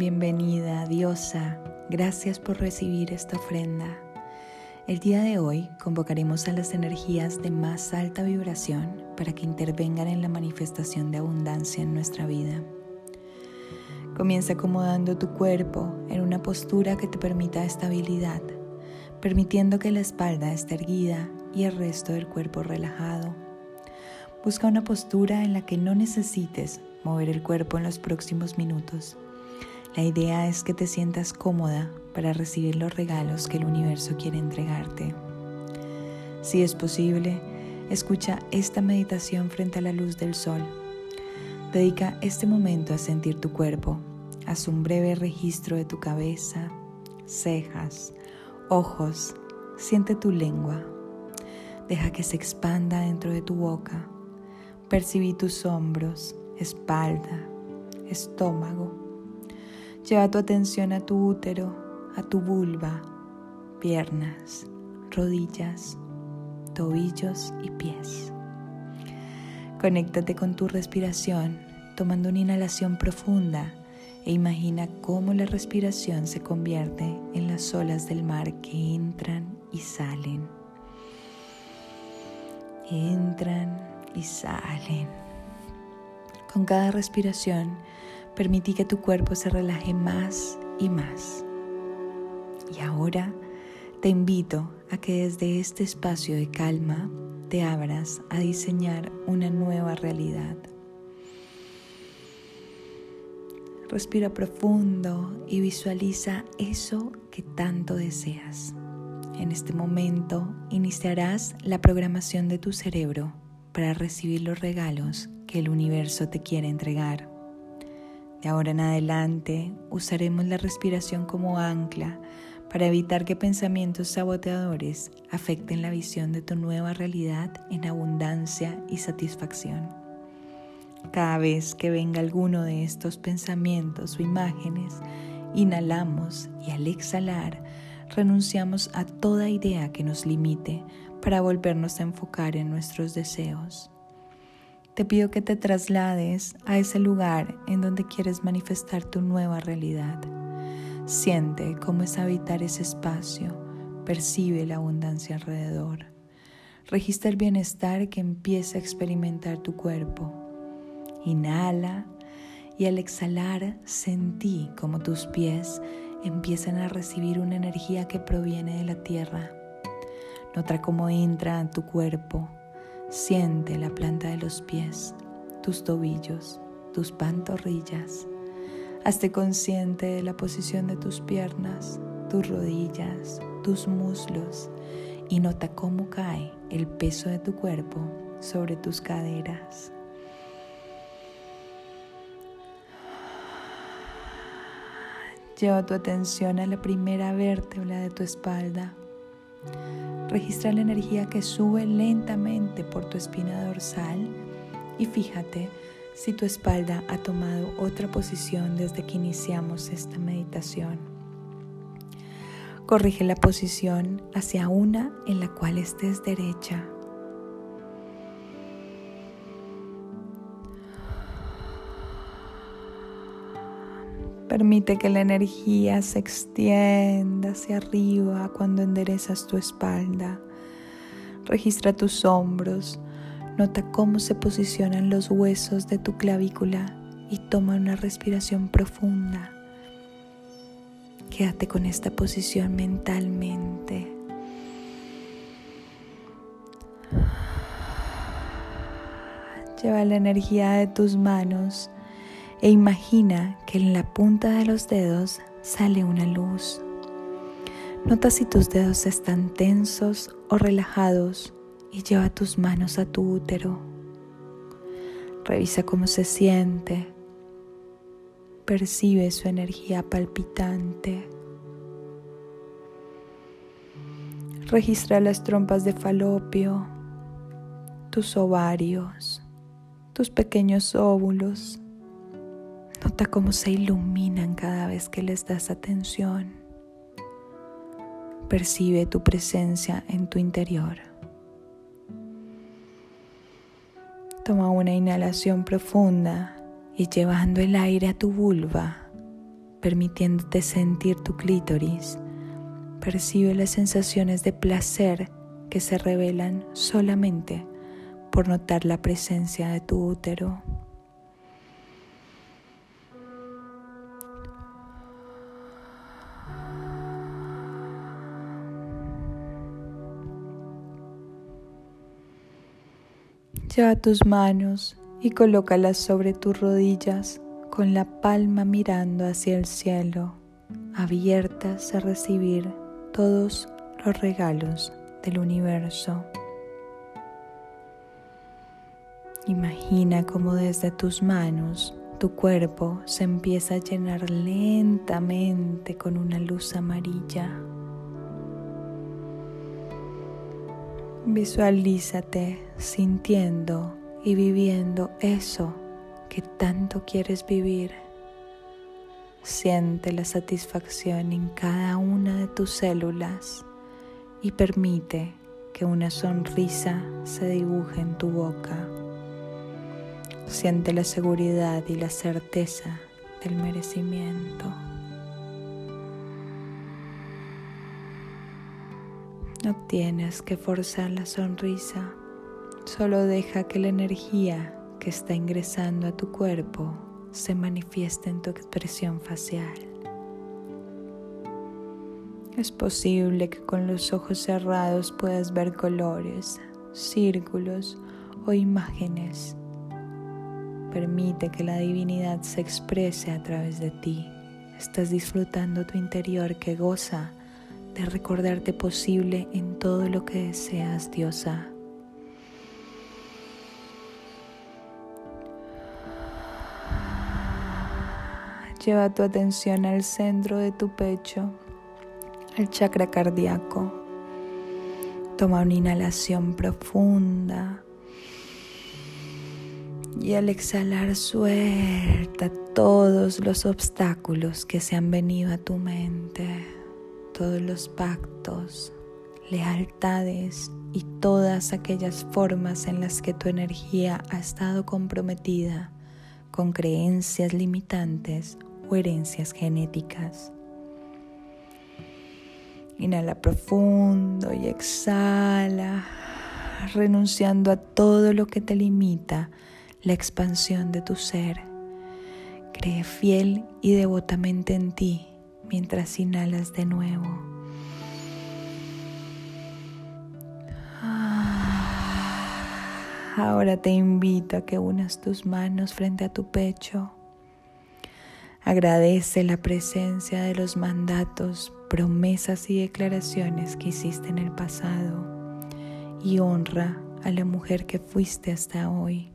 Bienvenida, diosa. Gracias por recibir esta ofrenda. El día de hoy convocaremos a las energías de más alta vibración para que intervengan en la manifestación de abundancia en nuestra vida. Comienza acomodando tu cuerpo en una postura que te permita estabilidad, permitiendo que la espalda esté erguida y el resto del cuerpo relajado. Busca una postura en la que no necesites mover el cuerpo en los próximos minutos la idea es que te sientas cómoda para recibir los regalos que el universo quiere entregarte. Si es posible, escucha esta meditación frente a la luz del sol. Dedica este momento a sentir tu cuerpo. Haz un breve registro de tu cabeza, cejas, ojos. Siente tu lengua. Deja que se expanda dentro de tu boca. Percibí tus hombros, espalda, estómago Lleva tu atención a tu útero, a tu vulva, piernas, rodillas, tobillos y pies. Conéctate con tu respiración tomando una inhalación profunda e imagina cómo la respiración se convierte en las olas del mar que entran y salen. Entran y salen. Con cada respiración, Permití que tu cuerpo se relaje más y más. Y ahora te invito a que desde este espacio de calma te abras a diseñar una nueva realidad. Respira profundo y visualiza eso que tanto deseas. En este momento iniciarás la programación de tu cerebro para recibir los regalos que el universo te quiere entregar. De ahora en adelante usaremos la respiración como ancla para evitar que pensamientos saboteadores afecten la visión de tu nueva realidad en abundancia y satisfacción. Cada vez que venga alguno de estos pensamientos o imágenes, inhalamos y al exhalar renunciamos a toda idea que nos limite para volvernos a enfocar en nuestros deseos. Te pido que te traslades a ese lugar en donde quieres manifestar tu nueva realidad. Siente cómo es habitar ese espacio, percibe la abundancia alrededor. Registra el bienestar que empieza a experimentar tu cuerpo. Inhala y al exhalar sentí como tus pies empiezan a recibir una energía que proviene de la tierra. Nota cómo entra en tu cuerpo Siente la planta de los pies, tus tobillos, tus pantorrillas. Hazte consciente de la posición de tus piernas, tus rodillas, tus muslos y nota cómo cae el peso de tu cuerpo sobre tus caderas. Lleva tu atención a la primera vértebra de tu espalda Registra la energía que sube lentamente por tu espina dorsal y fíjate si tu espalda ha tomado otra posición desde que iniciamos esta meditación. Corrige la posición hacia una en la cual estés derecha Permite que la energía se extienda hacia arriba cuando enderezas tu espalda. Registra tus hombros. Nota cómo se posicionan los huesos de tu clavícula y toma una respiración profunda. Quédate con esta posición mentalmente. Lleva la energía de tus manos e imagina que en la punta de los dedos sale una luz. Nota si tus dedos están tensos o relajados y lleva tus manos a tu útero. Revisa cómo se siente. Percibe su energía palpitante. Registra las trompas de falopio, tus ovarios, tus pequeños óvulos Nota cómo se iluminan cada vez que les das atención. Percibe tu presencia en tu interior. Toma una inhalación profunda y llevando el aire a tu vulva, permitiéndote sentir tu clítoris. Percibe las sensaciones de placer que se revelan solamente por notar la presencia de tu útero. Lleva tus manos y colócalas sobre tus rodillas con la palma mirando hacia el cielo, abiertas a recibir todos los regalos del universo. Imagina cómo desde tus manos tu cuerpo se empieza a llenar lentamente con una luz amarilla. Visualízate sintiendo y viviendo eso que tanto quieres vivir. Siente la satisfacción en cada una de tus células y permite que una sonrisa se dibuje en tu boca. Siente la seguridad y la certeza del merecimiento. No tienes que forzar la sonrisa, solo deja que la energía que está ingresando a tu cuerpo se manifieste en tu expresión facial. Es posible que con los ojos cerrados puedas ver colores, círculos o imágenes. Permite que la divinidad se exprese a través de ti. Estás disfrutando tu interior que goza recordarte posible en todo lo que deseas, diosa. Lleva tu atención al centro de tu pecho, al chakra cardíaco. Toma una inhalación profunda y al exhalar suelta todos los obstáculos que se han venido a tu mente todos los pactos, lealtades y todas aquellas formas en las que tu energía ha estado comprometida con creencias limitantes o herencias genéticas. Inhala profundo y exhala, renunciando a todo lo que te limita la expansión de tu ser. Cree fiel y devotamente en ti mientras inhalas de nuevo. Ah, ahora te invito a que unas tus manos frente a tu pecho. Agradece la presencia de los mandatos, promesas y declaraciones que hiciste en el pasado y honra a la mujer que fuiste hasta hoy.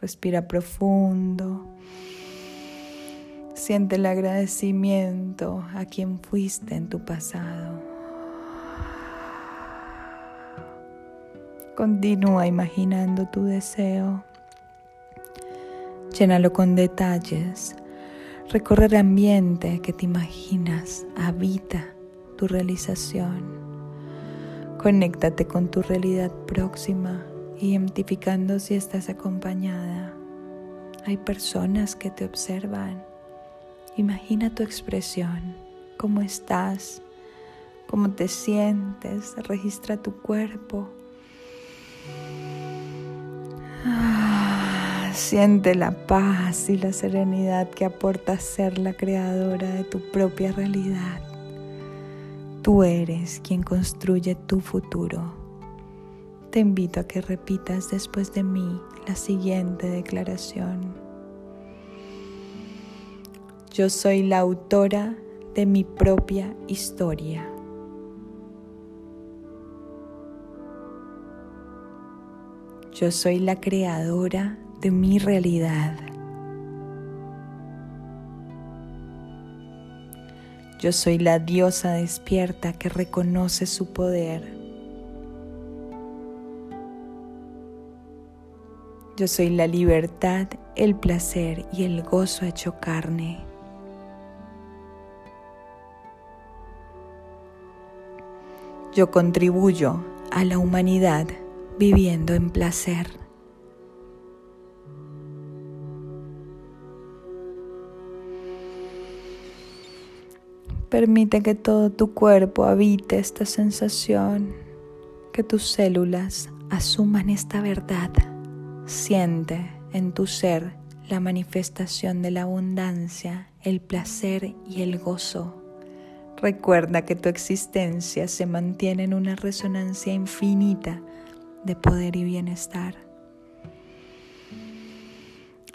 Respira profundo. Siente el agradecimiento a quien fuiste en tu pasado. Continúa imaginando tu deseo. Llénalo con detalles. Recorre el ambiente que te imaginas. Habita tu realización. Conéctate con tu realidad próxima, identificando si estás acompañada. Hay personas que te observan Imagina tu expresión, cómo estás, cómo te sientes, registra tu cuerpo. Ah, siente la paz y la serenidad que aporta ser la creadora de tu propia realidad. Tú eres quien construye tu futuro. Te invito a que repitas después de mí la siguiente declaración. Yo soy la autora de mi propia historia. Yo soy la creadora de mi realidad. Yo soy la diosa despierta que reconoce su poder. Yo soy la libertad, el placer y el gozo hecho carne. Yo contribuyo a la humanidad viviendo en placer. Permite que todo tu cuerpo habite esta sensación, que tus células asuman esta verdad. Siente en tu ser la manifestación de la abundancia, el placer y el gozo. Recuerda que tu existencia se mantiene en una resonancia infinita de poder y bienestar.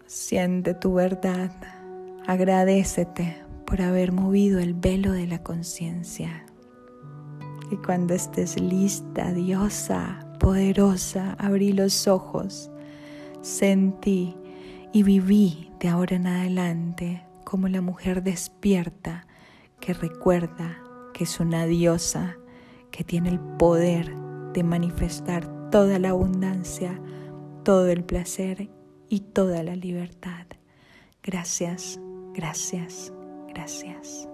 Siente tu verdad, agradecete por haber movido el velo de la conciencia. Y cuando estés lista, diosa, poderosa, abrí los ojos, sentí y viví de ahora en adelante como la mujer despierta que recuerda que es una diosa que tiene el poder de manifestar toda la abundancia, todo el placer y toda la libertad. Gracias, gracias, Gracias.